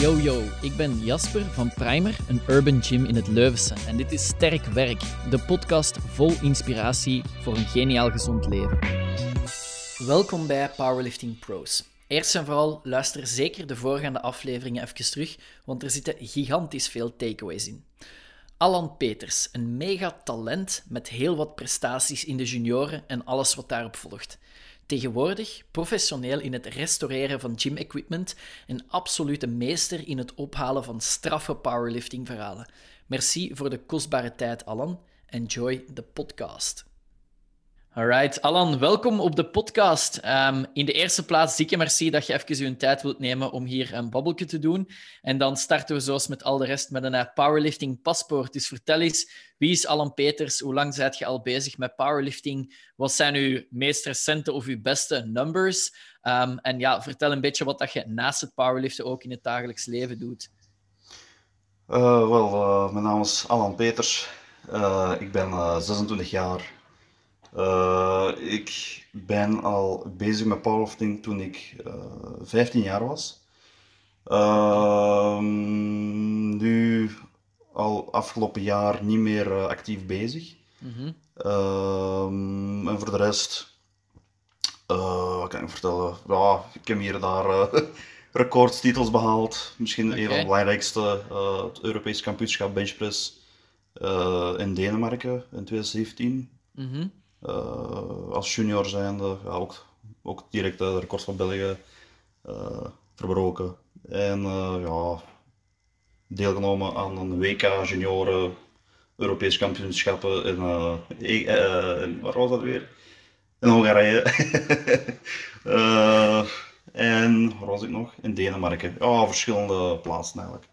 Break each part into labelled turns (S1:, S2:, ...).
S1: Yo yo, ik ben Jasper van Primer, een urban gym in het Leuvense. En dit is Sterk Werk, de podcast vol inspiratie voor een geniaal gezond leven. Welkom bij Powerlifting Pros. Eerst en vooral luister zeker de voorgaande afleveringen even terug, want er zitten gigantisch veel takeaways in. Alan Peters, een mega talent met heel wat prestaties in de junioren en alles wat daarop volgt. Tegenwoordig professioneel in het restaureren van gym-equipment en absolute meester in het ophalen van straffe powerlifting-verhalen. Merci voor de kostbare tijd, Alan. Enjoy the podcast. Alright, Alan, welkom op de podcast. Ehm, in de eerste plaats, dikke merci dat je even je tijd wilt nemen om hier een babbelje te doen. En dan starten we zoals met al de rest met een uh, powerlifting paspoort. Dus vertel eens, wie is Alan Peters? Hoe lang zijt je al bezig met powerlifting? Wat zijn uw meest recente of uw beste numbers? Um, en ja, vertel een beetje wat dat je naast het powerliften ook in het dagelijks leven doet.
S2: Uh, Wel, uh, mijn naam is Alan Peters. Ik ben 26 jaar. Uh, ik ben al bezig met powerlifting toen ik uh, 15 jaar was. Uh, nu al afgelopen jaar niet meer uh, actief bezig. Mm -hmm. en voor de rest, wat kan ik vertellen? Ja, ik heb hier daar recordstitels behaald. Misschien okay. een van de belangrijkste, het Europees kampioenschap benchpress in Denemarken in 2017. Mm -hmm. Uh, als junior zijnde ja, ook, ook direct de record van België uh, verbroken. En ja, deelgenomen aan een WK junioren, Europees kampioenschappen in, in, waar was dat weer? In Hongarije. en waar was ik nog? In Denemarken. Ja, verschillende plaatsen eigenlijk.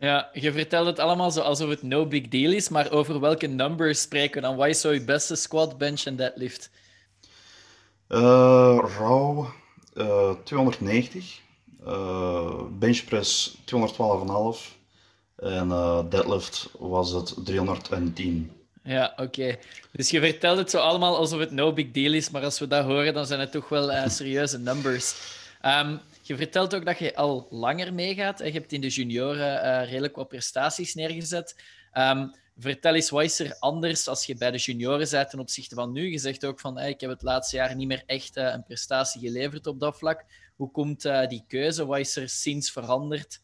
S1: Ja, je vertelt het allemaal zo alsof het no big deal is, maar over welke numbers spreken we dan? Wat is zo je beste squat, bench en deadlift?
S2: Uh, rauw uh, 290, uh, benchpress 212,5 en uh, deadlift was het 310.
S1: Ja, oké. Dus je vertelt het zo allemaal alsof het no big deal is, maar als we dat horen, dan zijn het toch wel uh, serieuze numbers. Um, je vertelt ook dat je al langer meegaat. Je hebt in de junioren uh, redelijk wat prestaties neergezet. Um, vertel eens, wat is er anders als je bij de junioren bent ten opzichte van nu? Je zegt ook van, hey, ik heb het laatste jaar niet meer echt uh, een prestatie geleverd op dat vlak. Hoe komt uh, die keuze? Wat is er sinds veranderd?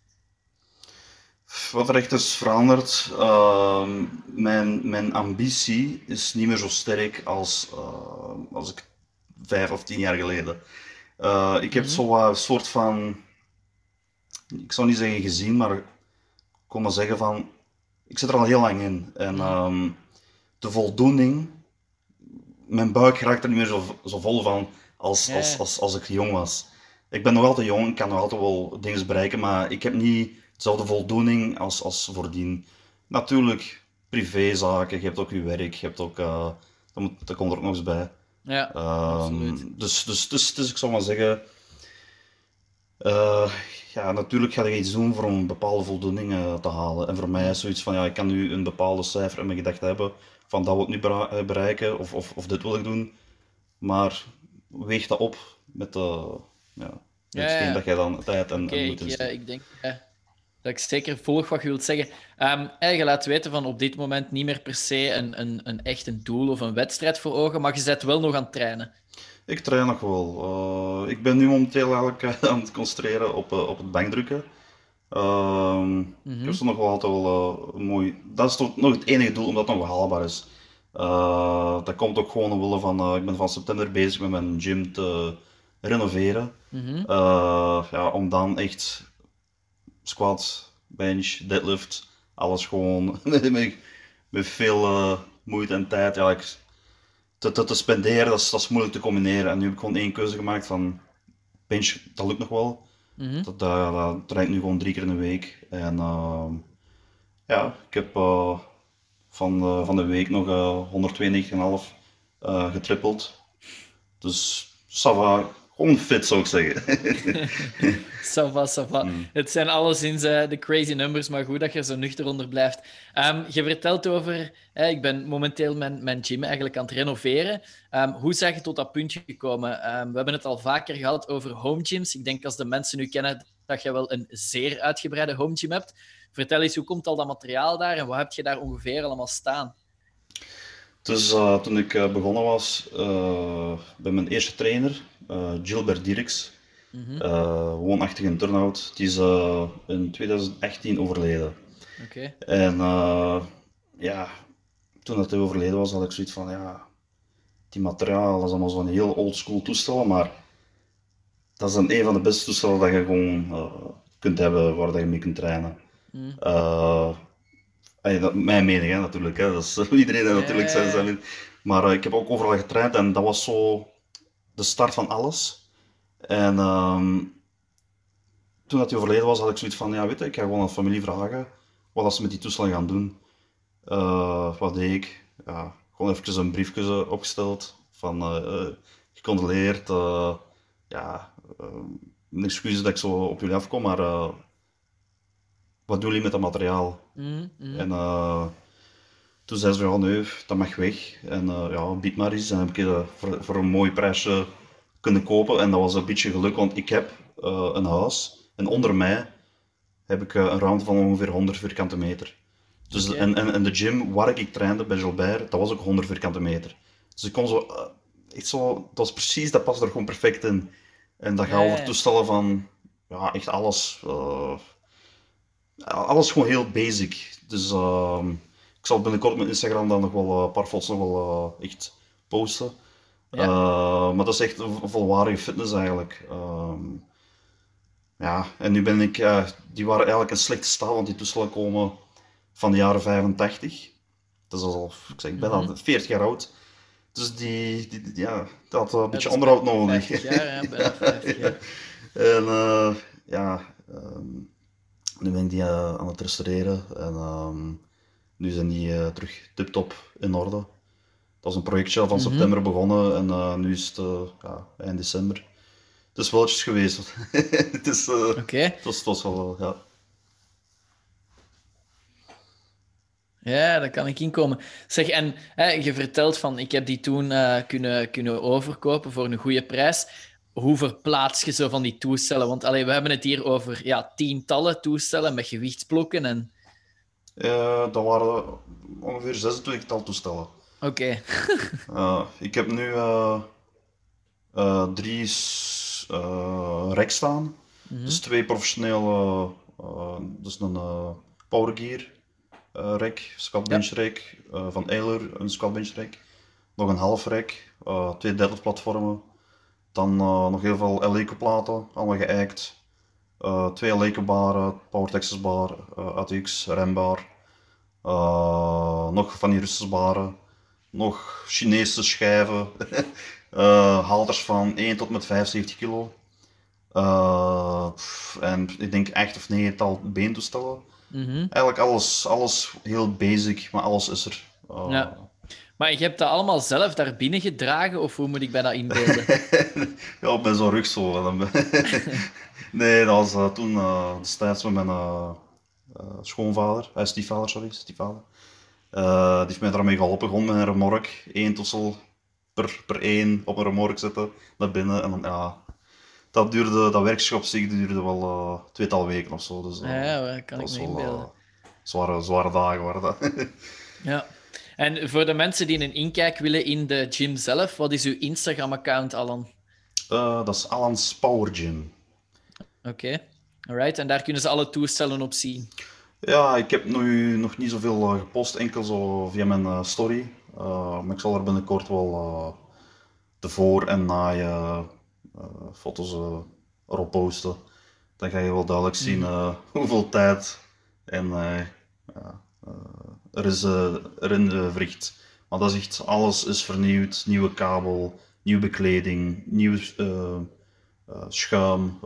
S2: Wat er echt is veranderd, uh, mijn, mijn ambitie is niet meer zo sterk als, als ik vijf of tien jaar geleden. Uh, ik heb mm -hmm. zo soort van, ik zou niet zeggen gezien, maar ik kon maar zeggen van, ik zit er al heel lang in. En um, de voldoening, mijn buik raakt er niet meer zo, zo vol van als, als, als, als ik jong was. Ik ben nog altijd jong, ik kan nog altijd wel dingen bereiken, maar ik heb niet dezelfde voldoening als, als voordien. Natuurlijk, privézaken, je hebt ook je werk, je hebt ook, uh, dat, moet, dat komt er ook nog eens bij.
S1: Ja,
S2: um, dus, dus, dus, dus ik zou maar zeggen, uh, ja, natuurlijk ga je iets doen voor een bepaalde voldoening uh, te halen. En voor mij is zoiets van, ja, ik kan nu een bepaalde cijfer in mijn gedachten hebben, van dat wil ik nu eh, bereiken, of, of, of dit wil ik doen. Maar weeg dat op met de, ja, ja, ja. dat jij dan tijd en,
S1: okay,
S2: en moet.
S1: Ik, ik denk, ja dat ik zeker volg wat je wilt zeggen. Um, je laat weten van op dit moment niet meer per se een, een, een echt een doel of een wedstrijd voor ogen, maar je bent wel nog aan het trainen.
S2: Ik train nog wel. Uh, ik ben nu momenteel eigenlijk aan het concentreren op, uh, op het bankdrukken. Uh, mm -hmm. Ik heb nog wel altijd wel mooi. Dat is toch nog het enige doel, omdat het nog haalbaar is. dat komt ook gewoon omwille van. ik ben van september bezig met mijn gym te renoveren. Mm -hmm. ja, om dan echt squat, bench, deadlift, alles gewoon met, met veel uh, moeite en tijd eigenlijk te, te, te, spenderen. Dat is, dat is moeilijk te combineren. En nu heb ik gewoon één keuze gemaakt van bench, dat lukt nog wel. Mm -hmm. Dat, uh, dat draait nu gewoon drie keer in de week. En uh, ja, ik heb uh, van, van de week nog 192,5 getrippeld. Dus Sava, gewoon fit, zou ik zeggen.
S1: Sava, sava. Mm. Het zijn alleszins uh, de crazy numbers, maar goed dat je er zo nuchter onder blijft. Um, je vertelt over, ik ben momenteel mijn, mijn gym eigenlijk aan het renoveren. Um, hoe zijn je tot dat puntje gekomen? Um, we hebben het al vaker gehad over home gyms. Ik denk als de mensen nu kennen dat je wel een zeer uitgebreide home gym hebt. Vertel eens, hoe komt al dat materiaal daar en wat heb je daar ongeveer allemaal staan?
S2: Dus uh, toen ik uh, begonnen was uh, bij mijn eerste trainer, Gilbert Dirks, mm -hmm. woonachtig in Turnhout, die is in 2018 overleden.
S1: Okay.
S2: En ja, toen dat hij overleden was, had ik zoiets van, ja, die materiaal, dat is allemaal zo'n heel oldschool toestel, maar dat is een, een van de beste toestellen dat je gewoon kunt hebben, waar je mee kunt trainen. Mm. Dat, mijn mening hè, natuurlijk, hè. Dat is, iedereen heeft natuurlijk zijn, zijn Maar uh, ik heb ook overal getraind en dat was zo de start van alles. En um, toen dat hij overleden was, had ik zoiets van, ja weet je, ik ga gewoon aan de familie vragen wat ze met die toestel gaan doen. Uh, wat deed ik? Ja, gewoon even een briefje opgesteld van uh, gecondoleerd. ja, een excuus dat ik zo op jullie afkom, maar wat doen jullie met dat materiaal? Mm, mm. En uh, toen zei ze van, ja, nee, dat mag weg. En uh, ja, bied maar eens. En heb ik het voor, voor, een mooi prijsje kunnen kopen. En dat was een beetje geluk, want ik heb uh, een huis. En onder mij heb ik een ruimte van ongeveer 100 vierkante meter. Dus, en, en, en de gym waar ik trainde bij Gilbert, dat was ook 100 vierkante meter. Dus ik kon zo, echt zo, dat was precies, dat past er gewoon perfect in. En dat gaat over toestellen van, ja, echt alles alles gewoon heel basic. Dus uh, ik zal binnenkort met Instagram dan nog wel eh, een paar foto's nog wel uh, echt posten. Ja. Uh, maar dat is echt een volwaardige fitness eigenlijk. Ehm, ja, en nu ben ik, die waren eigenlijk in slechte staat, want die toestellen komen van de jaren 85. Dat is al, ik zeg, ik ben al 40 mhm. jaar oud. Dus die, die, ja, dat had een beetje onderhoud nodig.
S1: 50 jaar, ja, bijna 50 jaar.
S2: en ja, um, nu ben ik die uh, aan het restaureren en uh, nu zijn die uh, terug tip-top in orde. Dat is een projectje van mm -hmm. september begonnen en uh, nu is het ja, eind december. Het is welletjes geweest. het, is,
S1: okay.
S2: het, was, het was wel, ja.
S1: Ja, dat kan ik inkomen. Zeg, en hè, je vertelt van, ik heb die toen kunnen, kunnen overkopen voor een goede prijs hoe verplaats je zo van die toestellen? Want allee, we hebben het hier over ja, tientallen toestellen met gewichtsblokken. En...
S2: Uh, dat waren ongeveer 26 tal toestellen.
S1: Oké. Okay.
S2: uh, ik heb nu uh, drie racks staan. Mm -hmm. Dus twee professionele, dus een Power Gear rack, squat bench ja. rack van Eiler, een squat bench rack. Nog een half rack, twee deadlift platformen dan uh, nog heel veel Eleco-platen, allemaal geëikt. Uh, twee Eleco-baren, Power Texas bar, uh, ATX, rembar. nog van die Russische baren. Nog Chinese schijven. halters van 1 tot met 75 kilo. en ik denk echt of negental beentoestellen. Mm -hmm. Eigenlijk alles, alles heel basic, maar alles is er.
S1: ja. Maar je hebt dat allemaal zelf daar binnen gedragen, of hoe moet ik bij dat inbeelden?
S2: ja, op mijn zo'n rug zo. nee, dat was uh, toen uh, destijds met mijn uh, schoonvader, uh, stiefvader, sorry, stiefvader. die heeft mij daarmee geholpen, gewoon met een remork, één tossel per, per één op een remork zetten, naar binnen. En dan, ja, dat, duurde, dat werkschap zich duurde wel tweetal weken of zo. Dus,
S1: ja, dat kan ik me inbeelden.
S2: zware, zware dagen waren dat.
S1: ja. En voor de mensen die een inkijk willen in de gym zelf, wat is uw Instagram-account, Alan?
S2: Uh, dat is Alan's Power Gym.
S1: Oké, okay. alright. En daar kunnen ze alle toestellen op zien?
S2: Ja, ik heb nu nog niet zoveel uh, gepost, enkel zo via mijn uh, story. maar ik zal er binnenkort wel de voor- en na foto's erop posten. Dan ga je wel duidelijk zien mm. hoeveel tijd en er is uh, erin gewricht. Maar dat is echt, alles is vernieuwd. Nieuwe kabel, nieuwe bekleding, nieuw uh, uh, schuim.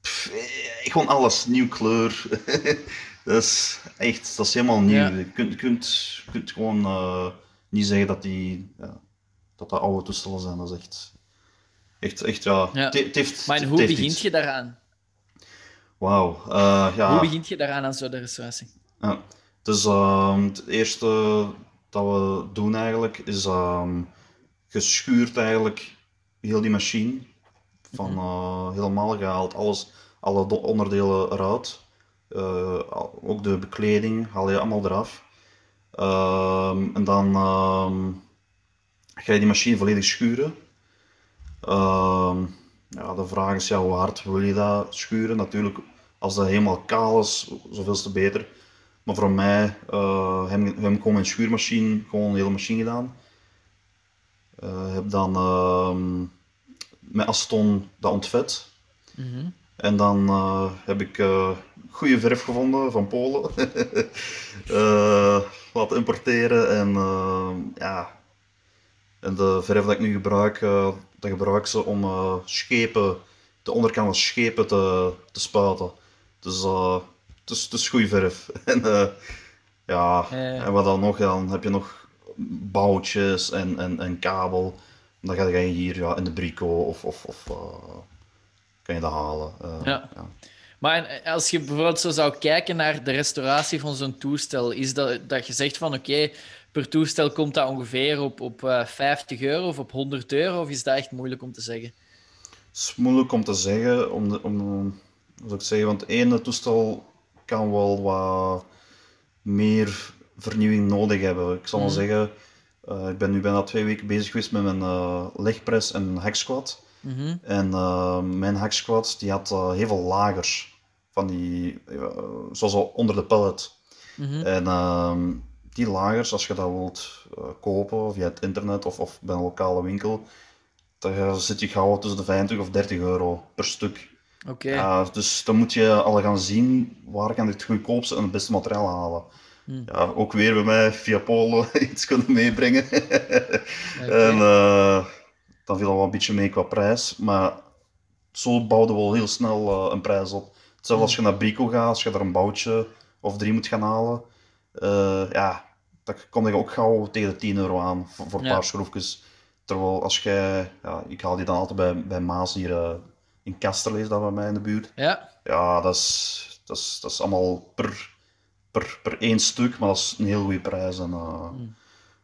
S2: Pff, gewoon alles, nieuw kleur. dat is echt, dat is helemaal nieuw. Ja. Je kunt, kunt, kunt gewoon niet zeggen dat die, ja, dat dat oude toestellen zijn. Dat is echt Echt, echt ja. Heeft,
S1: Maar hoe begint
S2: iets.
S1: je daaraan?
S2: Wauw. eh, ja.
S1: Hoe begint je daaraan aan zo'n restauratie?
S2: Ja. Dus ehm, het eerste dat we doen eigenlijk is ehm geschuurd eigenlijk heel die machine. Van eh, helemaal gehaald, alles, alle onderdelen eruit. Eh, ook de bekleding haal je allemaal eraf. Ehm, en dan ga je die machine volledig schuren. Ja, de vraag is ja, hoe hard wil je dat schuren? Natuurlijk, als dat helemaal kaal is, zoveel te beter. Maar voor mij ik- heb ik gewoon mijn schuurmachine, gewoon een hele machine gedaan. Eh, heb dan ehm, met aceton dat ontvet.
S1: Mhm.
S2: En dan eh, heb ik goede verf gevonden van Polen. Eh, laten importeren en eh, ja. En de verf dat ik nu gebruik, dat gebruik ze om schepen, de onderkant van schepen te, te spuiten. Dus is, het is goede verf. en eh, ja, en wat dan nog, dan heb je nog boutjes en, en, en kabel. Dan ga je hier ja, in de brico of, of, of eh, kan je dat halen. Eh,
S1: Ja. Maar en als je bijvoorbeeld zo zou kijken naar de restauratie van zo'n toestel, is dat, dat je zegt van oké, per toestel komt dat ongeveer op, op eh, 50 euro of op 100 euro, of is dat echt moeilijk om te zeggen?
S2: Het is moeilijk om te zeggen, om, de, om zou ik zeggen, want het ene toestel kan wel wat meer vernieuwing nodig hebben. Ik zal maar
S1: Mhm.
S2: zeggen, eh, ik ben nu bijna twee weken bezig geweest met mijn eh legpress en hack squat.
S1: Mhm.
S2: En eh, mijn hack squat die had heel veel lagers, van die, zoals al onder de pallet.
S1: Mhm.
S2: En ehm, die lagers, als je dat wilt kopen via het internet of, of bij een lokale winkel, dan zit je gauw tussen de 25 of 30 euro per stuk.
S1: Oké.
S2: Dus dan moet je al gaan zien waar kan ik het goedkoopste en het beste materiaal halen.
S1: Hmm.
S2: Ja, ook weer bij mij via Polen iets kunnen meebrengen. En eh, dan viel al wel een beetje mee qua prijs, maar zo bouwden we wel heel snel eh, een prijs op. Hetzelfde als je naar Brico gaat, als je daar een boutje of drie moet gaan halen, eh, ja, dan kom je ook gauw tegen de 10 euro aan voor, voor een
S1: Ja.
S2: paar schroefjes. Terwijl als jij, ja, ik haal die dan altijd bij, bij Maas hier in Kasterlee, is dat bij mij in de buurt.
S1: Ja,
S2: Ja, dat is, dat is, dat is allemaal per, per, per één stuk, maar dat is een heel goede prijs. En, eh,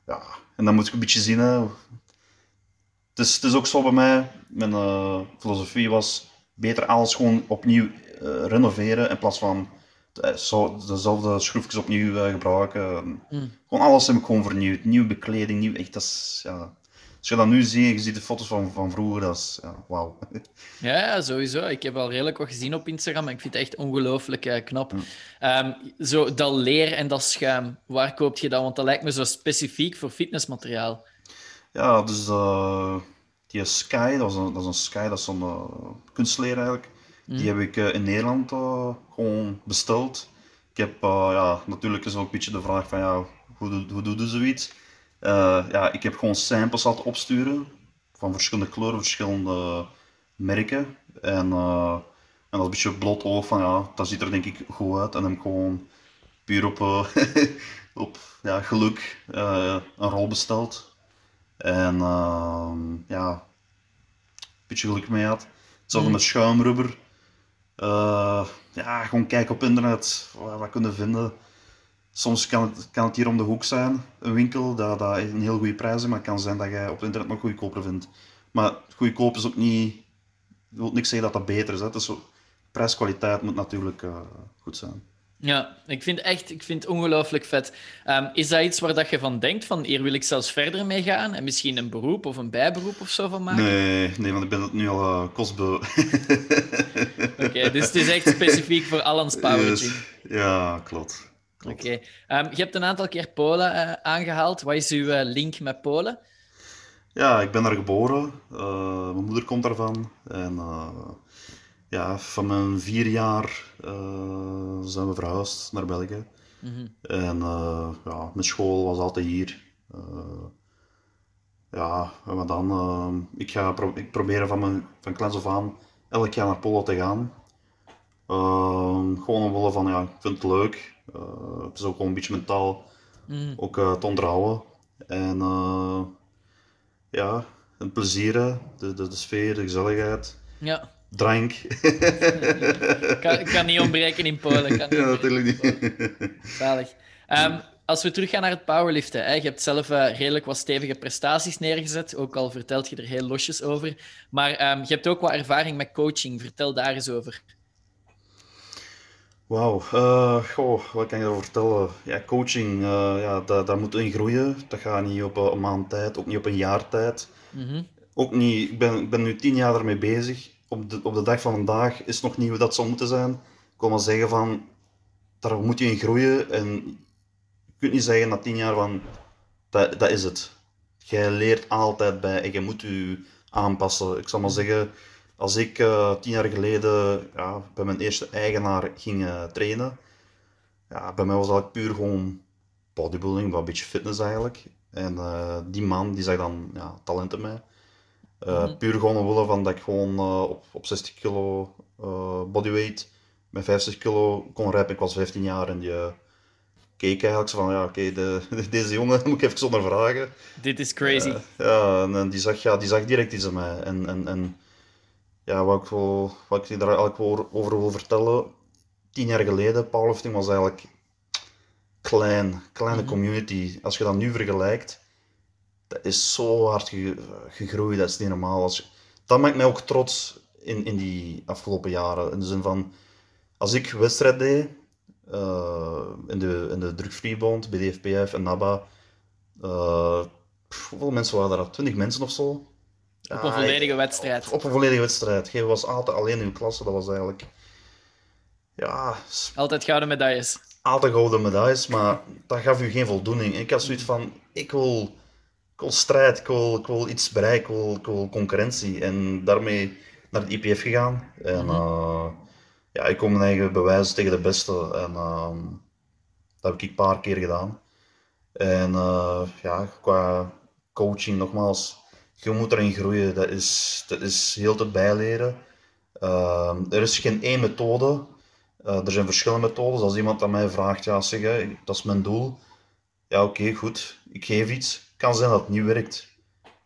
S2: ja. en dan moet ik een beetje zien. Hè. Het, is, het is ook zo bij mij, mijn eh, filosofie was beter alles gewoon opnieuw eh, renoveren in plaats van zo, dezelfde schroefjes opnieuw gebruiken.
S1: Mm.
S2: Gewoon alles heb ik gewoon vernieuwd. Nieuwe bekleding, nieuw, echt, dat is, ja. Als je dat nu ziet, je ziet de foto's van, van vroeger, dat is, ja, wauw.
S1: Ja, sowieso. Ik heb al redelijk wat gezien op Instagram en ik vind het echt ongelooflijk eh, knap. Ehm, zo dat leer en dat schuim, waar koop je dat? Want dat lijkt me zo specifiek voor fitnessmateriaal.
S2: Ja, dus eh, die Sky, dat is een, dat is een Sky, dat is zo'n eh, kunstleer eigenlijk. Die heb ik in Nederland gewoon besteld. Ik heb, ja, natuurlijk is ook een beetje de vraag van, ja, hoe, hoe doe je zoiets? Eh, ja, ik heb gewoon samples laten opsturen van verschillende kleuren, verschillende merken. En, eh, en dat is een beetje bloot oog van, ja, dat ziet er denk ik goed uit. En dan ik gewoon puur op, eh, op ja, geluk een rol besteld. En ehm, ja, een beetje geluk mee had. Hetzelfde
S1: Mm.
S2: met schuimrubber. Ja, gewoon kijken op internet, wat, wat kunnen vinden. Soms kan het, kan het hier om de hoek zijn, een winkel, dat, dat een heel goede prijs is, maar het kan zijn dat je op het internet nog goedkoper vindt. Maar goedkoop is ook niet, wil niks zeggen dat dat beter is. Hè. Zo, prijs-kwaliteit moet natuurlijk eh, goed zijn.
S1: Ja, ik vind echt, ik vind het ongelooflijk vet. Ehm, is dat iets waar dat je van denkt, van hier wil ik zelfs verder mee gaan en misschien een beroep of een bijberoep of zo van maken?
S2: Nee, nee, want ik ben het nu al uh, kostbeu.
S1: Oké, dus het is echt specifiek voor Alans Power
S2: Yes. Ja, klopt.
S1: Oké. Ehm, je hebt een aantal keer Polen eh, aangehaald. Wat is uw eh, link met Polen?
S2: Ja, ik ben daar geboren. Eh, mijn moeder komt daarvan. En ja, van mijn vier jaar zijn we verhuisd naar België.
S1: Mhm.
S2: En ja, mijn school was altijd hier. Ja, wat dan? eh, ik, ga pro ik probeer van, mijn, van kleins af aan elk jaar naar Polen te gaan. Ehm, gewoon omwille van, ja, ik vind het leuk. Eh, het is ook gewoon een beetje mentaal
S1: Mhm.
S2: ook eh, te onderhouden. En eh, ja, het plezier, de, de, de sfeer, de gezelligheid,
S1: Ja,
S2: drank.
S1: kan, kan niet ontbreken in Polen. Kan niet
S2: ja, natuurlijk niet.
S1: Zalig. Ehm, als we teruggaan naar het powerliften, hè, je hebt zelf redelijk wat stevige prestaties neergezet, ook al vertelt je er heel losjes over. Maar ehm, je hebt ook wat ervaring met coaching. Vertel daar eens over.
S2: Wauw, eh, goh, wat kan je erover vertellen? Ja, coaching, eh, ja, daar, daar moet in groeien. Dat gaat niet op een maand tijd, ook niet op een jaar tijd.
S1: Mhm.
S2: Ook niet, ik ben, ben nu tien jaar ermee bezig. Op de, op de dag van vandaag is nog niet hoe dat zou moeten zijn. Ik wil maar zeggen van, daar moet je in groeien. En je kunt niet zeggen na tien jaar van, dat, dat is het. Jij leert altijd bij en je moet je aanpassen. Ik zal maar zeggen, als ik eh, tien jaar geleden ja, bij mijn eerste eigenaar ging eh, trainen, ja, bij mij was dat puur gewoon bodybuilding, wat een beetje fitness eigenlijk. En eh, die man die zag dan ja, talent in mij. Uh,
S1: Mhm.
S2: Puur gewoon omwille van dat ik gewoon op, op 60 kilo bodyweight met 50 kilo kon rappen. Ik was 15 jaar en die keek eigenlijk zo van, ja oké, de, deze jongen moet ik even zonder vragen.
S1: Dit is crazy.
S2: Ja, en, en die, zag, ja, die zag direct iets in mij. En, en, en ja, wat ik, wil, wat ik je daar eigenlijk over wil vertellen, tien jaar geleden, powerlifting was eigenlijk klein, kleine
S1: Mhm.
S2: community. Als je dat nu vergelijkt, dat is zo hard ge- gegroeid, dat is niet normaal. Als, je- dat maakt mij ook trots in, in die afgelopen jaren. In de zin van, als ik wedstrijd deed, eh, in, de, in de drugfreebond, bij de FPF en NABA, eh, pff, hoeveel mensen waren daar? 20 mensen of zo?
S1: Op een volledige wedstrijd.
S2: Op een volledige wedstrijd. Je was altijd alleen in klasse, dat was eigenlijk... Ja,
S1: Altijd gouden medailles.
S2: altijd gouden medailles, maar dat gaf u geen voldoening. Ik had zoiets van, ik wil, ik wil strijd, ik wil, ik wil iets bereiken, ik wil, ik wil concurrentie. En daarmee naar het IPF gegaan. En
S1: Mhm.
S2: eh, ja, ik kon mijn eigen bewijzen tegen de beste. En ehm, dat heb ik een paar keer gedaan. En eh, ja, qua coaching nogmaals, je moet erin groeien. Dat is, dat is heel te bijleren. Ehm, er is geen één methode. Eh, er zijn verschillende methodes. Als iemand aan mij vraagt, ja, zeg, hè, dat is mijn doel. Ja, oké, goed. Ik geef iets. Het kan zijn dat het niet werkt.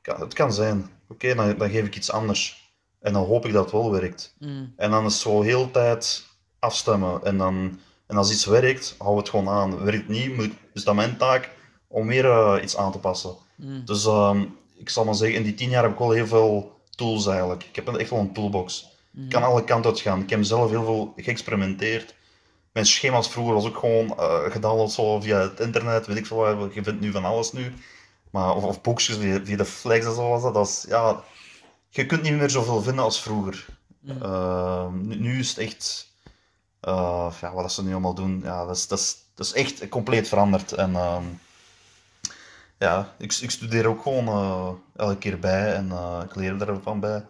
S2: Kan- Het kan zijn. Oké, dan, dan geef ik iets anders. En dan hoop ik dat het wel werkt.
S1: Mm.
S2: En dan is het zo heel tijd afstemmen. En, dan, en als iets werkt, hou het gewoon aan. Werkt niet, moet, is dat mijn taak om weer eh, iets aan te passen.
S1: Mm.
S2: Dus ehm, ik zal maar zeggen, in die tien jaar heb ik wel heel veel tools eigenlijk. Ik heb echt wel een toolbox. Ik kan alle kanten uit gaan. Ik heb zelf heel veel geëxperimenteerd. Mijn schema's vroeger was ook gewoon eh gedownload zo via het internet, weet ik veel wat. Je vindt nu van alles nu. Maar, of, of boekjes via, via de flex en zo was dat. dat is, ja, je kunt niet meer zoveel vinden als vroeger.
S1: Mm.
S2: Eh, nu, nu is het echt... eh, ja, wat ze nu allemaal doen, ja, dat, is, dat, is, dat is echt compleet veranderd. En ehm, ja, ik, ik studeer ook gewoon eh, elke keer bij en eh, ik leer ervan bij.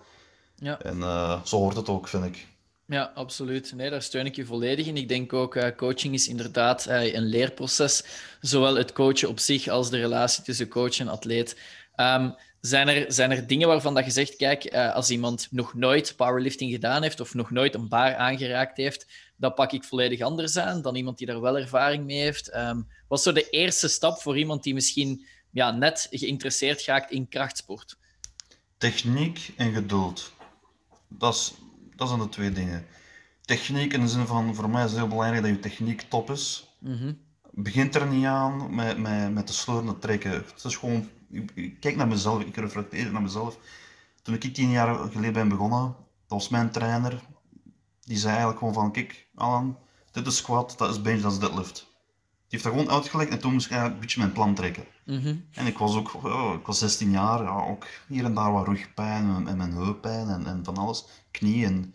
S1: Ja.
S2: En eh, zo hoort het ook, vind ik.
S1: Ja, absoluut. Nee, daar steun ik je volledig in. Ik denk ook, coaching is inderdaad een leerproces. Zowel het coachen op zich als de relatie tussen coach en atleet. Ehm, zijn, er, zijn er dingen waarvan dat je zegt, kijk, als iemand nog nooit powerlifting gedaan heeft of nog nooit een bar aangeraakt heeft, dan pak ik volledig anders aan dan iemand die daar wel ervaring mee heeft. Ehm, wat is zo de eerste stap voor iemand die misschien ja, net geïnteresseerd raakt in krachtsport?
S2: Techniek en geduld. Dat, is, dat zijn de twee dingen. Techniek in de zin van, voor mij is het heel belangrijk dat je techniek top is.
S1: Mhm.
S2: begint er niet aan met, met, met de sleuren trekken. Het is gewoon, ik, ik kijk naar mezelf, ik reflecteer naar mezelf. Toen ik tien jaar geleden ben begonnen, dat was mijn trainer. Die zei eigenlijk gewoon van, kijk Alan, dit is squat, dat is bench, dat is deadlift. Die heeft dat gewoon uitgelegd en toen moest ik een beetje mijn plan trekken.
S1: Mhm.
S2: En ik was ook, oh, ik was 16 jaar, ja, ook hier en daar wat rugpijn en, en mijn heuppijn en, en van alles, knieën.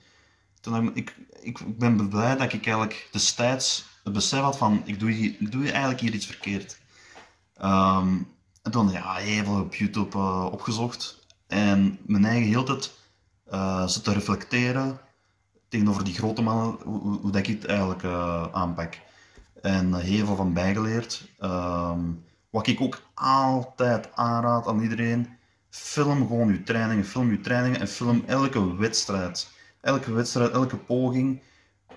S2: Toen ik, ik, ik ben blij dat ik eigenlijk destijds het besef had van, ik doe, hier, ik doe eigenlijk hier iets verkeerd. Ehm, en toen, ja, heel veel op YouTube eh, opgezocht. En mijn eigen heel tijd eh zitten reflecteren tegenover die grote mannen, hoe, hoe, hoe dat ik het eigenlijk eh, aanpak. En heel veel van bijgeleerd. Ehm, wat ik ook altijd aanraad aan iedereen, film gewoon je trainingen, film je trainingen en film elke wedstrijd. Elke wedstrijd, elke poging,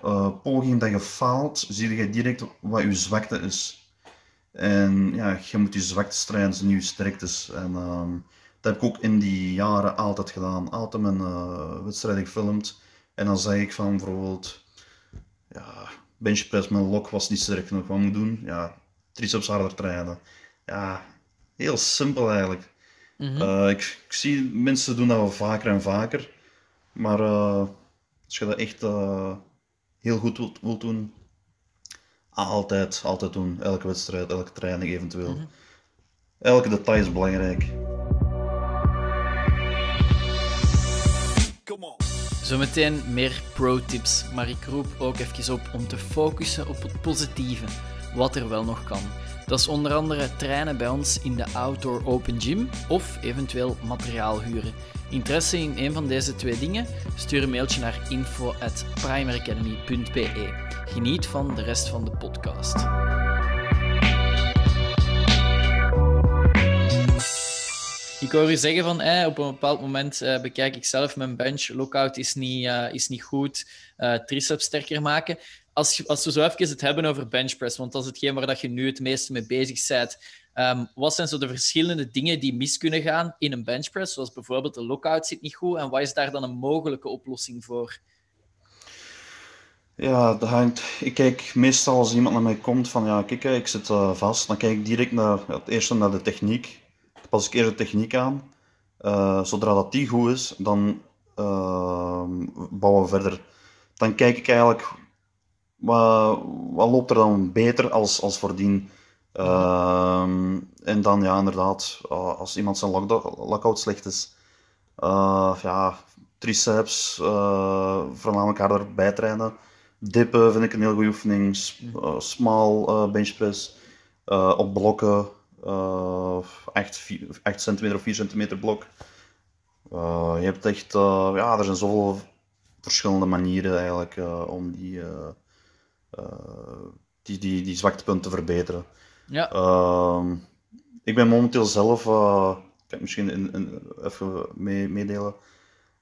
S2: eh, poging dat je faalt, zie je direct wat je zwakte is. En ja, je moet je zwaktes trainen, niet je sterktes. En ehm, Dat heb ik ook in die jaren altijd gedaan. Altijd mijn uh, wedstrijden gefilmd. En dan zei ik van bijvoorbeeld, ja, benchpress met lok was niet sterk genoeg. Wat moet ik doen? Ja, triceps harder trainen. Ja, heel simpel eigenlijk. Mm ik, ik, zie mensen doen dat wel vaker en vaker. Maar uh, als je dat echt uh, heel goed wilt, wilt, doen, altijd, altijd doen. Elke wedstrijd, elke training eventueel. Mm -hmm. Elke detail is belangrijk.
S1: Zometeen meer pro-tips, maar ik roep ook even op om te focussen op het positieve, wat er wel nog kan. Dat is onder andere trainen bij ons in de Outdoor Open Gym of eventueel materiaal huren. Interesse in een van deze twee dingen? Stuur een mailtje naar info.primeracademy.be. Geniet van de rest van de podcast. Ik hoor u zeggen van eh, op een bepaald moment eh, bekijk ik zelf mijn bench. Lockout is niet, uh, is niet goed. Uh, triceps sterker maken. Als, als we zo even het hebben over benchpress, want dat is hetgeen waar dat je nu het meeste mee bezig bent. Um, wat zijn zo de verschillende dingen die mis kunnen gaan in een benchpress? Zoals bijvoorbeeld de lockout zit niet goed. En wat is daar dan een mogelijke oplossing voor?
S2: Ja, dat hangt. Ik kijk meestal als iemand naar mij komt van ja, kijk, ik zit vast. Dan kijk ik direct naar het eerste naar de techniek pas ik eerst de techniek aan. Uh, zodra dat die goed is, dan uh, bouwen we verder. Dan kijk ik eigenlijk wat, wat loopt er dan beter als, als voordien. Uh, en dan ja, inderdaad, uh, als iemand zijn lockout slecht is, uh, ja, triceps, voornamelijk harder bijtrainen. Dippen vind ik een heel goede oefening. small benchpress. op blokken uh, echt, 8 centimeter of 4 centimeter blok. Uh, je hebt echt, uh, ja, er zijn zoveel verschillende manieren eigenlijk om die, die, die, die zwaktepunten te verbeteren. Ja. Ehm, ik ben momenteel zelf, kan ik misschien in, in, even mee, meedelen.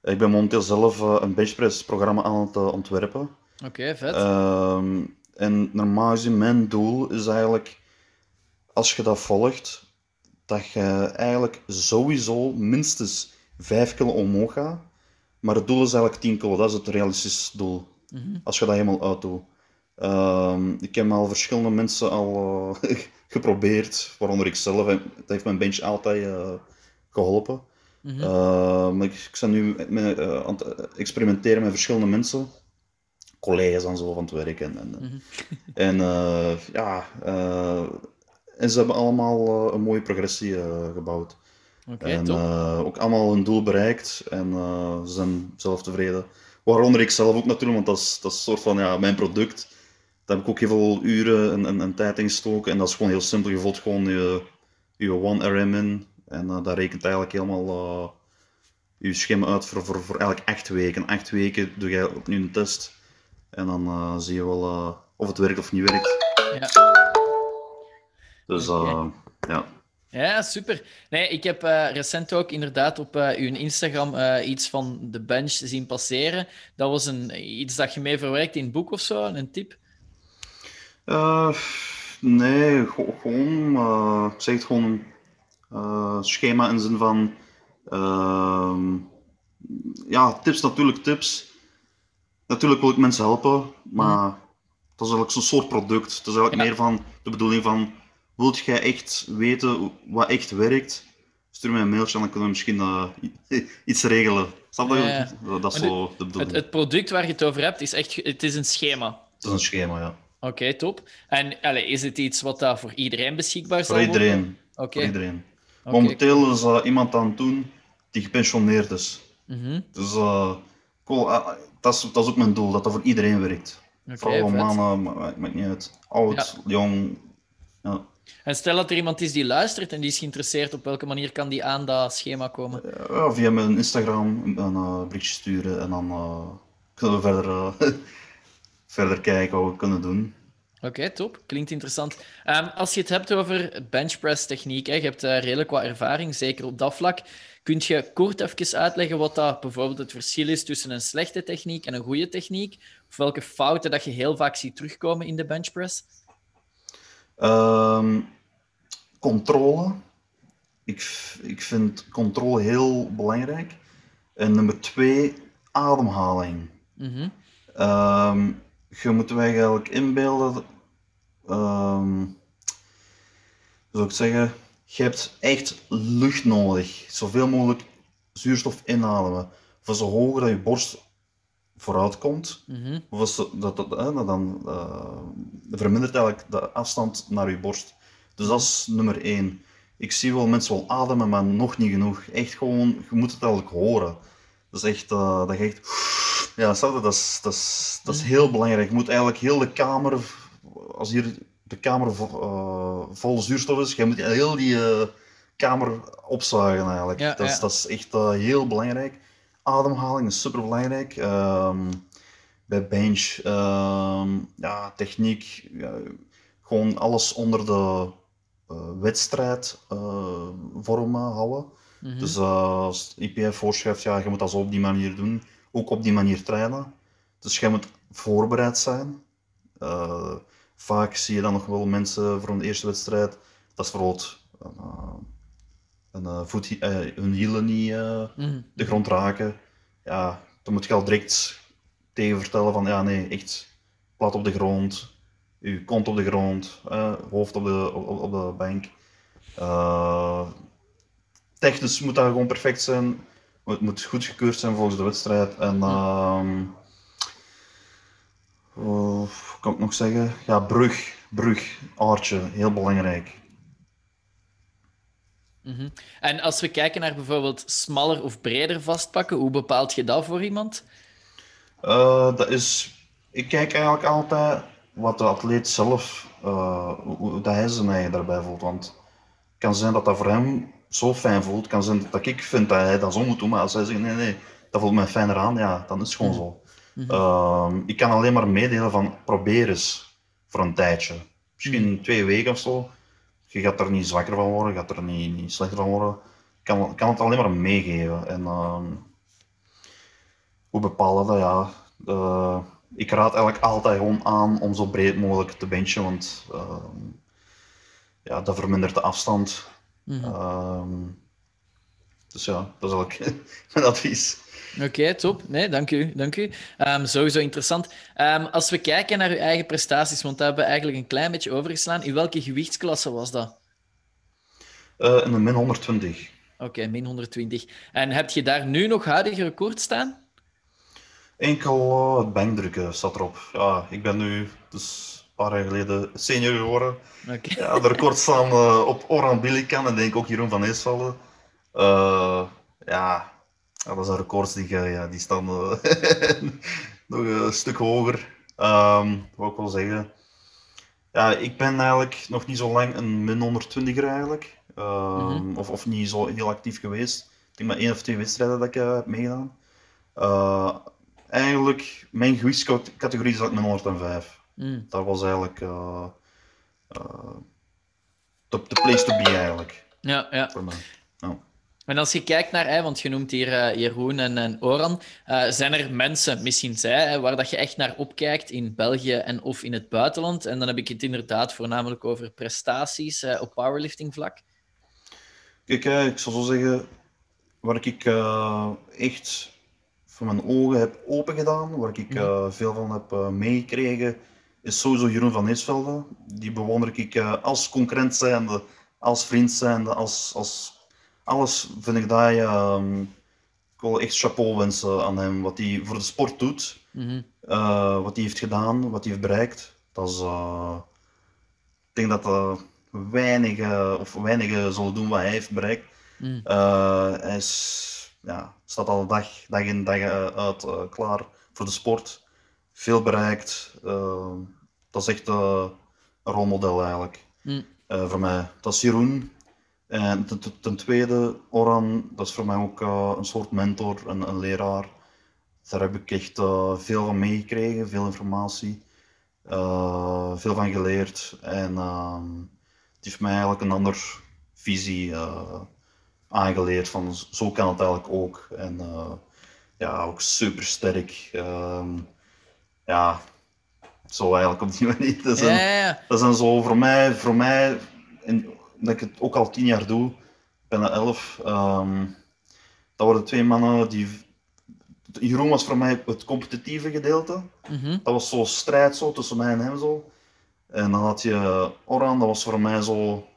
S2: Ik ben momenteel zelf een benchpress programma aan het ontwerpen.
S1: Oké, vet.
S2: Ehm, en normaal gezien, mijn doel is eigenlijk als je dat volgt, dat je eigenlijk sowieso minstens 5 kilo omhoog gaat. Maar het doel is eigenlijk 10 kilo, dat is het realistische doel. Mhm. Als je dat helemaal uitdoet. Uh, ik heb al verschillende mensen al uh, geprobeerd, waaronder ik zelf. Het heeft mijn bench altijd uh, geholpen. Mm -hmm. ik, ik ben nu met, aan het experimenteren met verschillende mensen. Collega's en zo van het werk. En, en, mm -hmm. en ja, en ze hebben allemaal uh, een mooie progressie uh, gebouwd. Okay, en uh, ook allemaal hun doel bereikt en ze zijn zelf tevreden. Waaronder ik zelf ook natuurlijk, want dat is, dat is een soort van ja, mijn product. Daar heb ik ook heel veel uren en, en, en tijd in gestoken. En dat is gewoon heel simpel. Je vult gewoon je, je one RM in. En dat rekent eigenlijk helemaal je schema uit voor, voor, voor eigenlijk acht weken. Acht weken doe je opnieuw een test. En dan zie je wel of het werkt of niet werkt. Ja. Dus uh, ja.
S1: Ja, super. Nee, ik heb uh, recent ook inderdaad op uh, uw Instagram uh, iets van de bench zien passeren. Dat was een, iets dat je mee verwerkt in het boek of zo, een tip?
S2: nee, gewoon, het gewoon een schema in zin van, ehm, ja, tips natuurlijk, tips. Natuurlijk wil ik mensen helpen, maar dat is eigenlijk zo'n soort product. Het is eigenlijk meer van de bedoeling van Wilt jij echt weten wat echt werkt? Stuur mij een mailtje en dan kunnen we misschien uh, iets regelen. Snap je? Ja, Dat is zo de bedoeling.
S1: Het, het, product waar je het over hebt, is echt het is een schema.
S2: Het is een schema, ja.
S1: Oké, top. En allez, is het iets wat daar voor iedereen beschikbaar
S2: voor iedereen. Voor iedereen. Momenteel is uh, iemand aan het doen die gepensioneerd is. Mm -hmm. Dus uh, cool. dat, is, dat is ook mijn doel, dat dat voor iedereen werkt. Vrouwen, mannen, maakt niet uit. Oud, jong. Ja.
S1: En stel dat er iemand is die luistert en die is geïnteresseerd, op welke manier kan die aan dat schema komen?
S2: Ja, via mijn Instagram een uh, berichtje sturen en dan uh, kunnen we verder, uh, verder kijken wat we kunnen doen.
S1: Oké, top. Klinkt interessant. Um, als je het hebt over benchpress techniek, hè, je hebt redelijk wat ervaring, zeker op dat vlak. Kun je kort even uitleggen wat dat bijvoorbeeld het verschil is tussen een slechte techniek en een goede techniek? Of welke fouten dat je heel vaak ziet terugkomen in de benchpress?
S2: Um, controle ik, ik vind controle heel belangrijk. En nummer twee, ademhaling.
S1: Mhm.
S2: Ehm, je moet je eigenlijk inbeelden, ehm zou ik zeggen, je hebt echt lucht nodig. Zoveel mogelijk zuurstof inademen. Voor zo hoger dat je borst vooruit komt,
S1: Mhm.
S2: of als dat, dat, dat, hè, dan eh, vermindert eigenlijk de afstand naar je borst. Dus dat is nummer één. Ik zie wel mensen wel ademen, maar nog niet genoeg. Echt gewoon, je moet het eigenlijk horen. Dat is echt, eh, dat je echt, ja, dat is, dat is, dat is heel belangrijk. Je moet eigenlijk heel de kamer, als hier de kamer vo- eh, vol zuurstof is, je moet heel die kamer opzuigen eigenlijk.
S1: Ja,
S2: dat, is,
S1: ja.
S2: dat is echt heel belangrijk. Ademhaling is super belangrijk. bij bench, ehm, ja, techniek, ja, gewoon alles onder de eh, wedstrijd eh, vormen houden.
S1: Mhm.
S2: Dus eh, als IPF voorschrijft, ja, je moet dat zo op die manier doen, ook op die manier trainen. Dus je moet voorbereid zijn. Vaak zie je dan nog wel mensen voor een eerste wedstrijd, dat is bijvoorbeeld een, eh, voet, eh, hun hielen niet eh,
S1: Mhm.
S2: de grond raken. Ja, dan moet je al direct tegen vertellen van ja, nee, echt plat op de grond, je kont op de grond, eh, hoofd op de, op, op de bank. Technisch moet dat gewoon perfect zijn. Het moet goed gekeurd zijn volgens de wedstrijd. En ehm wat kan ik nog zeggen? Ja, brug, brug, aardje, heel belangrijk.
S1: Mhm. En als we kijken naar bijvoorbeeld smaller of breder vastpakken, hoe bepaalt je dat voor iemand?
S2: Eh, dat is, ik kijk eigenlijk altijd wat de atleet zelf, eh, hoe, hoe dat hij zijn eigen daarbij voelt. Want het kan zijn dat dat voor hem zo fijn voelt. Het kan zijn dat ik vind dat hij dat zo moet doen. Maar als hij zegt, nee, nee, dat voelt mij fijner aan, ja, dan is het gewoon zo. Ehm, ik kan alleen maar meedelen van, probeer eens voor een tijdje. Misschien twee weken of zo. Je gaat er niet zwakker van worden, je gaat er niet, niet slechter van worden. Ik kan, kan het alleen maar meegeven. En, ehm, hoe bepalen dat? Ja, eh, ik raad eigenlijk altijd gewoon aan om zo breed mogelijk te benchen, want ehm, ja, dat vermindert de afstand. Ehm, dus ja, dat is eigenlijk mijn advies.
S1: Oké, top. Nee, dank u. Dank u. Ehm, sowieso interessant. Ehm, als we kijken naar uw eigen prestaties, want daar hebben we eigenlijk een klein beetje overgeslaan. In welke gewichtsklasse was dat?
S2: Eh in de min 120.
S1: Oké, min 120. En heb je daar nu nog huidige record staan?
S2: Enkel eh, het bankdrukken staat erop. Ja, ik ben nu dus een paar jaar geleden senior geworden.
S1: Oké.
S2: Ja, de records staan eh, op Oran Billikan en denk ik ook Jeroen van Eesvelde. Eh, ja, ja, dat zijn records die, ga- ja, die staan eh, nog een stuk hoger. Ehm wat ik wil zeggen. Ja, ik ben eigenlijk nog niet zo lang een min 120er eigenlijk. Ehm, of, of niet zo heel actief geweest. Ik denk maar één of twee wedstrijden dat ik eh, heb meegedaan. Eh, eigenlijk, mijn gewichtscategorie zat min 105.
S1: Mm.
S2: Dat was eigenlijk de, de place to be eigenlijk
S1: Ja, ja.
S2: voor mij.
S1: En als je kijkt naar, hè, want je noemt hier eh, Jeroen en, en Oran, eh, zijn er mensen, misschien zij, hè, waar dat je echt naar opkijkt in België en of in het buitenland? En dan heb ik het inderdaad voornamelijk over prestaties eh, op powerlifting vlak.
S2: Kijk, ik zou zo zeggen, waar ik echt voor mijn ogen heb open gedaan, waar ik veel van heb meegekregen, is sowieso Jeroen van Neesvelde. Die bewonder ik als concurrent zijnde, als vriend zijnde, als, als alles vind ik dat je, ehm, ik wil echt chapeau wensen aan hem, wat hij voor de sport doet.
S1: Mhm.
S2: Eh, wat hij heeft gedaan, wat hij heeft bereikt, dat is, eh, ik denk dat uh, weinigen, of weinigen zullen doen wat hij heeft bereikt.
S1: Mm.
S2: Eh, hij is, ja, staat al dag, dag in dag eh, uit eh, klaar voor de sport. Veel bereikt. eh, dat is echt eh, een rolmodel eigenlijk
S1: Mm.
S2: eh, voor mij. Dat is Jeroen. En ten, tweede, Oran, dat is voor mij ook eh, een soort mentor, een, een leraar. Daar heb ik echt eh, veel van meegekregen, veel informatie, eh, veel van geleerd. En ehm, het heeft mij eigenlijk een andere visie aangeleerd van zo kan het eigenlijk ook. En ja, ook super sterk. Ehm, ja, zo eigenlijk op die manier. Dat zijn,
S1: Ja, ja, ja.
S2: dat zijn zo voor mij, voor mij dat ik het ook al tien jaar doe, bijna 11. Ehm, dat waren twee mannen die. Jeroen was voor mij het competitieve gedeelte.
S1: Mhm.
S2: Dat was zo strijd zo, tussen mij en hem zo. En dan had je Oran, dat was voor mij zo.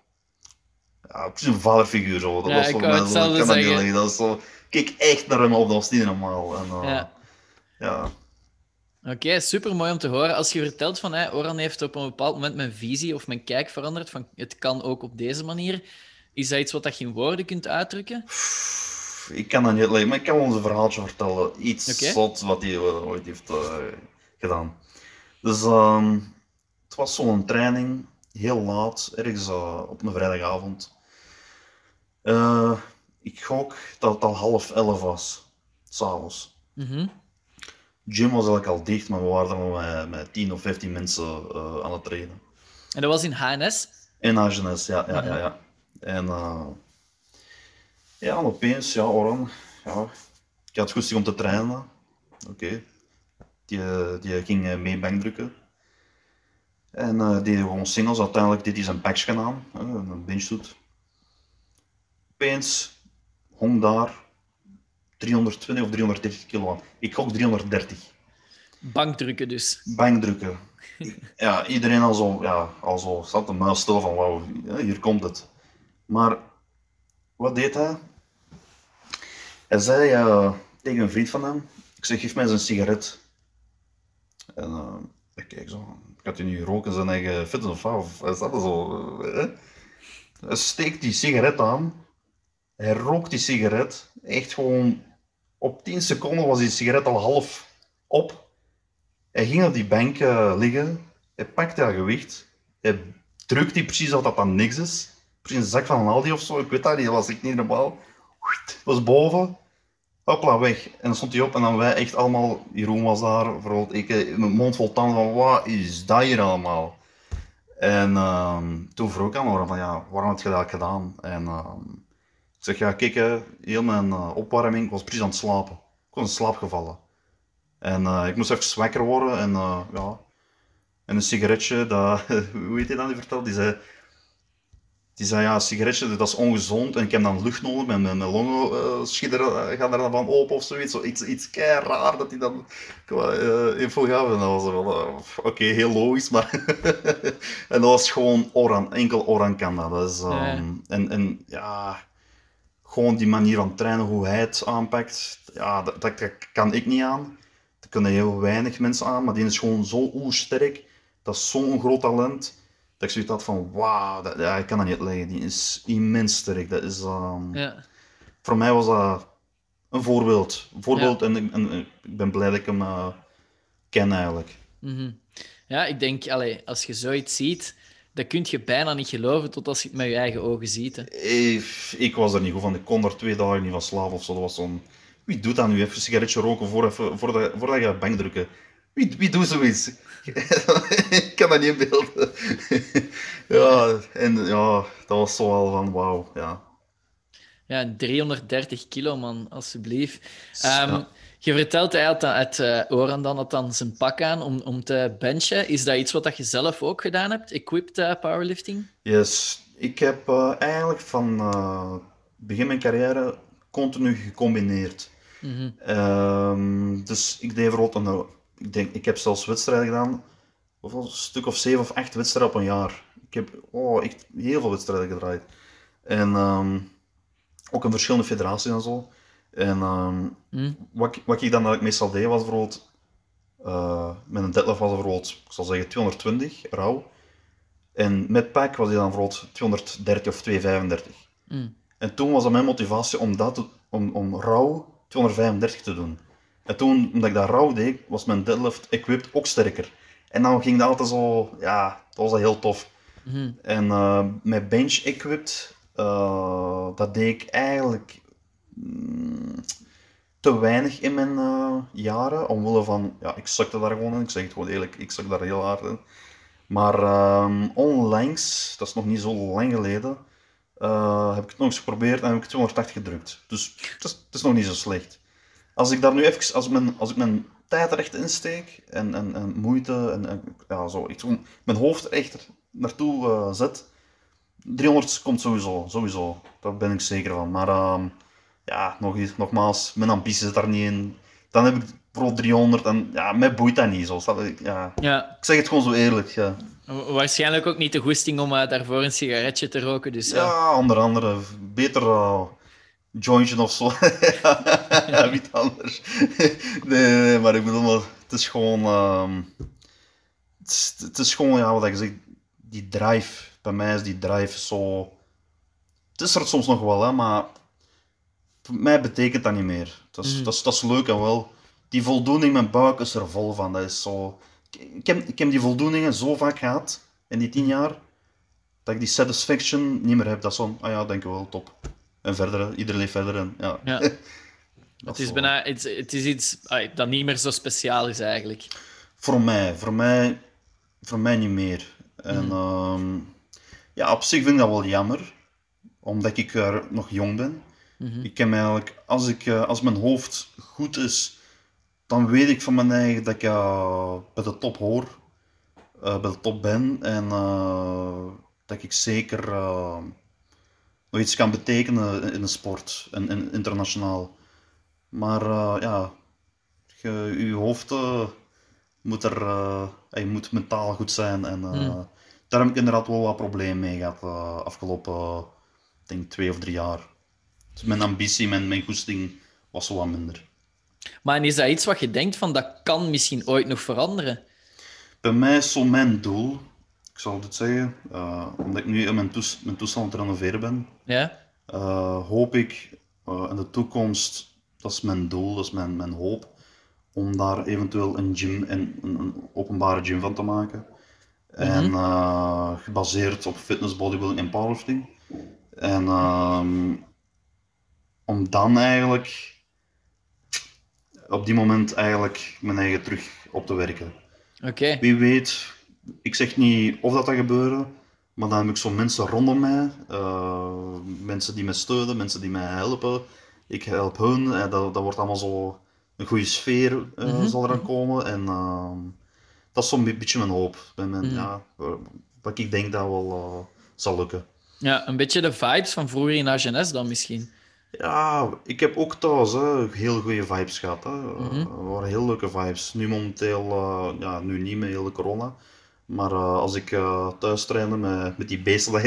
S2: Ja, precies een vaderfiguur zo. Dat
S1: Ja,
S2: was voor mij zo. kan dat niet. Dat zo. Ik keek echt naar hem op, dat was niet normaal. En, eh,
S1: Ja.
S2: ja.
S1: Oké, super mooi om te horen. Als je vertelt van hey, Oran heeft op een bepaald moment mijn visie of mijn kijk veranderd, van het kan ook op deze manier, is dat iets wat dat je in woorden kunt uitdrukken?
S2: Ik kan dat niet leggen, maar ik kan eens een verhaaltje vertellen. Iets zot wat hij eh, ooit heeft eh, gedaan. Dus ehm, het was zo'n training, heel laat, ergens eh, op een vrijdagavond. Eh, ik gok dat het al half elf was, s'avonds.
S1: Mhm.
S2: Gym was eigenlijk al dicht, maar we waren er met, met 10 of 15 mensen eh, aan het trainen.
S1: En dat was in HNS?
S2: In Agenes, ja, ja, ja, ja. En eh, ja, en opeens, ja, Oran, ja, ik had goed om te trainen. Oké. Die, eh, die ging mee bankdrukken. En eh deed gewoon singles. Uiteindelijk deed hij zijn packs gedaan, eh, een benchtoet. Opeens hong daar 320 of 330 kilo aan. Ik gok 330
S1: Bankdrukken dus.
S2: bankdrukken. Ja, iedereen al zo, ja, al zo zat de muis stil van wauw, hier komt het. Maar wat deed hij? Hij zei eh, tegen een vriend van hem, ik zeg geef mij eens een sigaret. En eh, ik kijk zo, gaat hij nu roken zijn eigen fitness of wat? Of zo. hè? Hij steekt die sigaret aan, hij rookt die sigaret, echt gewoon op 10 seconden was die sigaret al half op. Hij ging op die bank eh, liggen, hij pakte haar gewicht, hij drukt die precies alsof dat dan niks is. Precies een zak van een Aldi of zo, ik weet dat niet, dat was ik niet normaal. Was boven, hopla, weg. En dan stond hij op en dan wij echt allemaal, Jeroen was daar, bijvoorbeeld ik, eh, mijn mond vol tanden van, wat is dat hier allemaal? En ehm, toen vroeg ik aan haar van, ja, waarom heb je dat gedaan? En ehm, zeg, ja, kijk, hè, heel mijn eh, opwarming, ik was precies aan het slapen. Ik was in slaap gevallen. En eh, ik moest even wakker worden en eh, ja. En een sigaretje, dat, hoe heet hij dan die vertelde? Die zei, die zei ja, een sigaretje dat is ongezond en ik heb dan lucht nodig, mijn, mijn, mijn longen schieten eh, gaan er dan van open of zoiets. Zo, iets, iets kei raar dat hij dan info gaf. En dat was wel, oké, heel logisch, maar. en dat was gewoon Oran, enkel Oran kan dat. dat is,
S1: Ja.
S2: en, en ja, gewoon die manier van trainen, hoe hij het aanpakt, ja, dat, dat, dat kan ik niet aan. Dat kunnen heel weinig mensen aan, maar die is gewoon zo oersterk. Dat is zo'n groot talent. Dat ik zoiets had van, wauw, dat- ja, ik kan dat niet leggen. Die is immens sterk. Dat is, ehm,
S1: Ja.
S2: Voor mij was dat een voorbeeld. Een voorbeeld en, ik- en, ik ben blij dat ik hem eh, ken eigenlijk.
S1: Mhm. Ja, ik denk, allee, als je zoiets ziet, dat kun je bijna niet geloven tot als je het met je eigen ogen ziet. Hè.
S2: Ik, was er niet goed van. Ik kon er twee dagen niet van slapen of zo. Dat was zo'n... Wie doet dat nu? Even een sigaretje roken voor, even, voordat, je gaat bankdrukken. Wie, wie doet zoiets? ik kan dat niet inbeelden. ja, en ja, dat was zo wel van wauw. Ja.
S1: Ja, 330 kilo, man, alsjeblieft. Ehm. Je vertelt hij had, het Oran dan had dan zijn pak aan om, om te benchen. Is dat iets wat dat je zelf ook gedaan hebt? Equipped eh, powerlifting?
S2: Yes, ik heb eh, eigenlijk van begin mijn carrière continu gecombineerd.
S1: Mhm.
S2: Ehm, dus ik deed bijvoorbeeld een, ik, denk, ik heb zelfs wedstrijden gedaan, hoeveel, een stuk of zeven of acht wedstrijden op een jaar. Ik heb oh, echt heel veel wedstrijden gedraaid. En ehm, ook in verschillende federaties en zo. En ehm,
S1: Hm.
S2: wat, ik- wat ik dan eigenlijk meestal deed was bijvoorbeeld, eh, met een deadlift was het bijvoorbeeld, ik zal zeggen 220 rauw. En met pack was die dan bijvoorbeeld 230 of 235.
S1: Mm.
S2: En toen was dat mijn motivatie om, dat te- om, om rauw 235 te doen. En toen, omdat ik dat rauw deed, was mijn deadlift equipped ook sterker. En dan ging dat altijd zo, ja, dat was dat heel tof.
S1: Mhm.
S2: En eh, met bench equipped, eh, dat deed ik eigenlijk mm, te weinig in mijn eh, jaren. Omwille van, ja, ik zakte daar gewoon in. Ik zeg het gewoon eerlijk, ik zak daar heel hard in. Maar ehm, onlangs, dat is nog niet zo lang geleden, eh, heb ik het nog eens geprobeerd en heb ik 280 gedrukt. Dus het is, het is nog niet zo slecht. Als ik daar nu even, als ik mijn, als ik mijn tijd er echt insteek en, en, en moeite en, ja, zo, gewoon mijn hoofd er echt naartoe zet, 300 komt sowieso, sowieso. Daar ben ik zeker van. Maar ehm, ja, nog, eens- nogmaals, mijn ambitie zit daar niet in. Dan heb ik pro 300 en ja, mij boeit dat niet zo. Ja.
S1: Ja,
S2: Ik zeg het gewoon zo eerlijk. Ja,
S1: wa- waarschijnlijk ook niet de goesting om eh, daarvoor een sigaretje te roken. Dus ja.
S2: ja onder andere. Beter eh, jointje of zo. ja, niet anders. nee, nee, maar ik bedoel, maar het is gewoon. ehm, het, is, het is gewoon, ja, wat ik zeg, die drive. Bij mij is die drive zo. Het is er soms nog wel, hè, maar voor mij betekent dat niet meer. Dat is,
S1: Mhm.
S2: dat is, dat is leuk en wel. Die voldoening in mijn buik is er vol van. Dat is zo... ik, ik heb, ik heb die voldoeningen zo vaak gehad in die tien jaar, dat ik die satisfaction niet meer heb. Dat is zo, ah ja, denk ik wel, top. En verder, iedereen leeft verder. En, ja.
S1: Het is,
S2: zo.
S1: bijna, het, het is iets dat niet meer zo speciaal is eigenlijk.
S2: Voor mij, voor mij, voor mij niet meer. En ehm, ja, op zich vind ik dat wel jammer, omdat ik eh, nog jong ben.
S1: Mhm.
S2: Ik heb eigenlijk, als, ik, eh, als mijn hoofd goed is, dan weet ik van mijn eigen dat ik eh, bij de top hoor, eh, bij de top ben en dat ik zeker nog iets kan betekenen in de sport en, en internationaal. Maar ja, je, je hoofd moet er, je moet mentaal goed zijn en
S1: Hmm.
S2: Daar heb ik inderdaad wel wat problemen mee gehad eh, afgelopen, denk twee of drie jaar. Dus mijn ambitie, mijn, mijn goesting was zo wat minder.
S1: Maar is dat iets wat je denkt van dat kan misschien ooit nog veranderen?
S2: Bij mij is zo mijn doel, ik zal dit zeggen, eh, omdat ik nu in mijn, mijn toestand aan het renoveren ben,
S1: Ja?
S2: eh, hoop ik in de toekomst, dat is mijn doel, dat is mijn, mijn hoop, om daar eventueel een gym, en een, een openbare gym van te maken. En eh, gebaseerd op fitness, bodybuilding en powerlifting. En ehm, om dan eigenlijk op die moment eigenlijk mijn eigen terug op te werken.
S1: Oké.
S2: Wie weet, ik zeg niet of dat gaat gebeuren, maar dan heb ik zo mensen rondom mij, eh, mensen die mij steunen, mensen die mij helpen. Ik help hun en dat, dat wordt allemaal zo een goede sfeer eh,
S1: Mhm.
S2: zal eraan komen. En ehm, dat is zo'n be- beetje mijn hoop.
S1: Mhm.
S2: ja, wat ik denk dat wel eh, zal lukken.
S1: Ja, een beetje de vibes van vroeger in AGNS dan misschien.
S2: Ja, ik heb ook thuis hè, heel goede vibes gehad. Hè. Eh,
S1: Mhm.
S2: Waren heel leuke vibes. Nu momenteel, eh, ja, nu niet met hele corona. Maar als ik thuis trainde met, met die hè,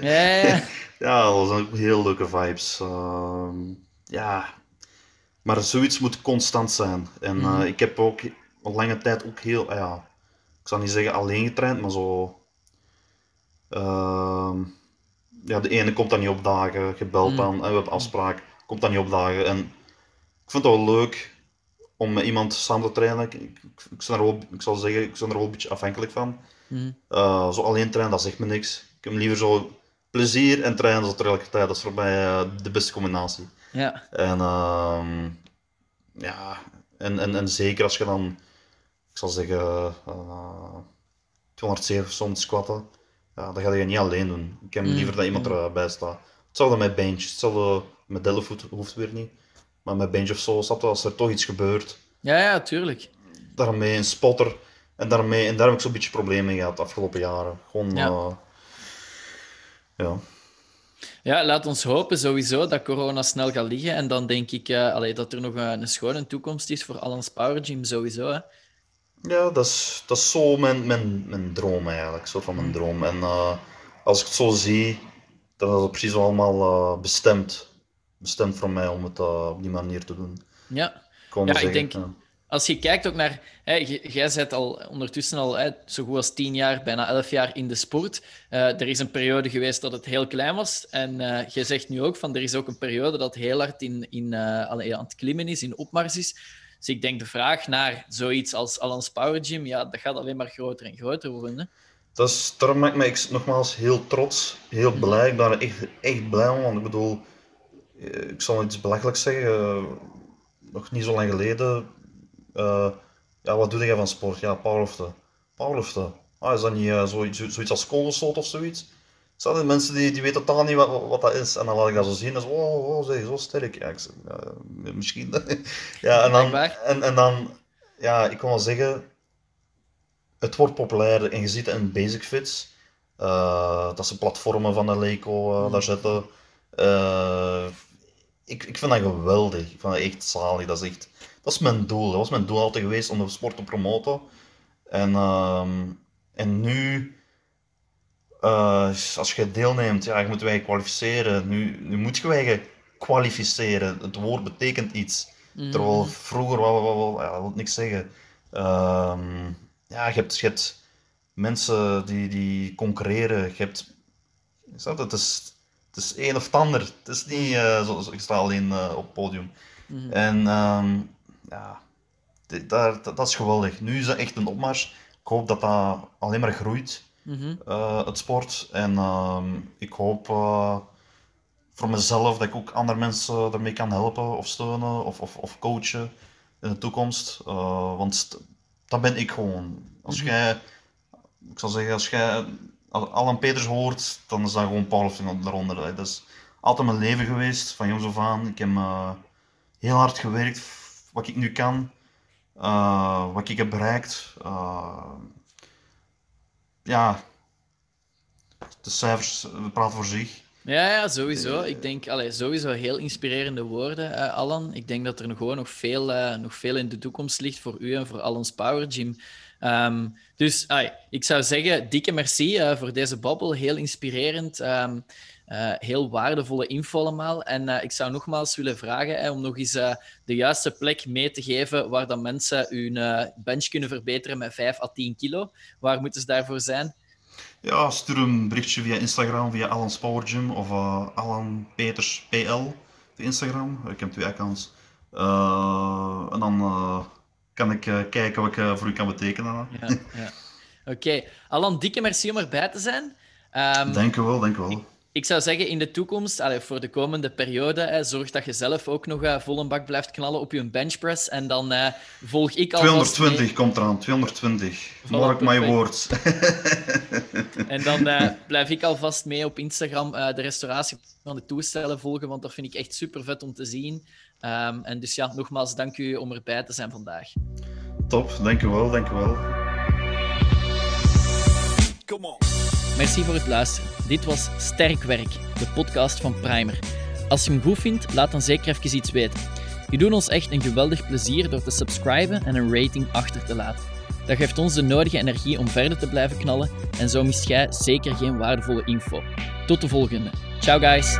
S1: Ja, ja, ja.
S2: ja, dat was ook heel leuke vibes. Ehm, ja, maar zoiets moet constant zijn. En
S1: Mhm.
S2: ik heb ook lange tijd ook heel, ah ja, ik zal niet zeggen alleen getraind, maar zo. ehm, ja, de ene komt dan niet opdagen, gebeld dan, en we hebben afspraak, komt dan niet opdagen. En ik vind het wel leuk om met iemand samen te trainen. Ik, ik, ik, ben er wel, ik zal zeggen, ik ben er wel een beetje afhankelijk van.
S1: Mhm.
S2: Eh, zo alleen trainen, dat zegt me niks. Ik heb liever zo plezier en trainen zo tegelijkertijd. Dat is voor mij eh, de beste combinatie.
S1: ja.
S2: En ehm, ja, en, en, en zeker als je dan, ik zal zeggen, eh 207 soms squatten, ja, dat ga je niet alleen doen. Ik heb
S1: Mm,
S2: liever dat iemand
S1: mm.
S2: erbij staat. Hetzelfde met bench, hetzelfde met deadlift hoeft weer niet. Maar met bench of zo, snap je, als er toch iets gebeurt,
S1: Ja, ja, tuurlijk.
S2: daarmee een spotter. En, daarmee, en daar heb ik zo'n beetje problemen mee gehad de afgelopen jaren. Gewoon,
S1: Ja.
S2: ja. ja.
S1: Ja, laat ons hopen sowieso dat corona snel gaat liggen. En dan denk ik eh, allee, dat er nog een, een schone toekomst is voor Alans Power Gym sowieso. Hè.
S2: Ja, dat is, dat is zo mijn, mijn, mijn droom eigenlijk, soort van mijn droom. En eh, als ik het zo zie, dan is het precies allemaal eh, bestemd. Bestemd voor mij om het eh, op die manier te doen.
S1: Ja.
S2: Kon
S1: Ja, ik denk-
S2: ja.
S1: Als je kijkt ook naar... Hè, jij zit al ondertussen al hè, zo goed als tien jaar, bijna elf jaar in de sport. Er is een periode geweest dat het heel klein was. En jij zegt nu ook van er is ook een periode dat heel hard in, in, aan het klimmen is, in opmars is. Dus ik denk de vraag naar zoiets als Alans Power Gym, ja, dat gaat alleen maar groter en groter worden. Hè?
S2: Dat is, daarom maakt mij ex- nogmaals heel trots, heel blij. Ik ben er echt, echt blij om, want ik bedoel, eh, ik zal iets belachelijks zeggen. eh, nog niet zo lang geleden, eh, ja, wat doe jij van sport? Ja, powerliften. Powerliften. Ah, is dat niet zoiets, zoiets als kogelstoot of zoiets? Zijn er mensen die, die weten totaal niet wat, wat dat is? En dan laat ik dat zo zien, en zo, oh, oh zeg, zo sterk. Ja, ik zeg, ja, misschien. ja, en dan, en, en dan, ja, ik kan wel zeggen, het wordt populair en je ziet het in basic fits. dat ze platformen van de Leco daar zetten. ik, ik vind dat geweldig. Ik vind dat echt zalig. Dat is, echt, dat is mijn doel. Dat was mijn doel altijd geweest om de sport te promoten. En, ehm, en nu uh, als je deelneemt, ja, je moet wij kwalificeren. Nu, nu moet je wij kwalificeren. Het woord betekent iets. Mm. Terwijl vroeger wel, wel, wel ja, wil niks zeggen. Uh, ja, je hebt, je hebt mensen die, die concurreren. Je hebt, het, is, het is een of het ander. Het is niet uh, zoals ik sta alleen uh, op het podium. Mm. En um, ja, dat, dat, dat, is geweldig. Nu is dat echt een opmars. Ik hoop dat dat alleen maar groeit. Mhm. Eh, het sport. En ehm, ik hoop uh, voor mezelf dat ik ook andere mensen ermee kan helpen of steunen of, of, of coachen in de toekomst. Uh, want dat ben ik gewoon. Als mm jij, ik zal zeggen, als jij Alan Peters hoort, dan is dat gewoon powerlifting daaronder. Dat is altijd mijn leven geweest, van jongs af aan. Ik heb heel hard gewerkt, wat ik nu kan, wat ik heb bereikt ja, de cijfers praten voor zich.
S1: Ja, ja, sowieso. Ik denk allee, sowieso heel inspirerende woorden, uh, Alan. Ik denk dat er gewoon nog veel, uh, nog veel in de toekomst ligt voor u en voor Alan's Power Gym. Um, dus ik zou zeggen, dikke merci uh, voor deze babbel. Heel inspirerend. Um, uh, heel waardevolle info allemaal. En uh, ik zou nogmaals willen vragen hè, om nog eens uh, de juiste plek mee te geven waar dan mensen hun bench kunnen verbeteren met 5 à 10 kilo. Waar moeten ze daarvoor zijn?
S2: Ja, stuur een berichtje via Instagram, via Alan's Power Gym of Alan Peters PL op Instagram. Ik heb twee accounts. en dan kan ik kijken wat ik voor u kan betekenen. Ja, ja.
S1: Oké, Alan, dikke merci om erbij te zijn.
S2: Um, dank u wel, dank u wel
S1: ik zou zeggen, in de toekomst, allez, voor de komende periode, hè, zorg dat je zelf ook nog uh, vol een bak blijft knallen op je benchpress. En dan uh, volg ik al.
S2: 220 komt eraan, 220. Mark my words.
S1: en dan uh, blijf ik alvast mee op Instagram de restauratie van de toestellen volgen, want dat vind ik echt super vet om te zien. Um, en dus ja, nogmaals, dank u om erbij te zijn vandaag.
S2: Top, dank u wel, dank u wel.
S1: Come on. Merci voor het luisteren. Dit was Sterk Werk, de podcast van Primer. Als je hem goed vindt, laat dan zeker even iets weten. Je doet ons echt een geweldig plezier door te subscriben en een rating achter te laten. Dat geeft ons de nodige energie om verder te blijven knallen en zo mist jij zeker geen waardevolle info. Tot de volgende. Ciao guys!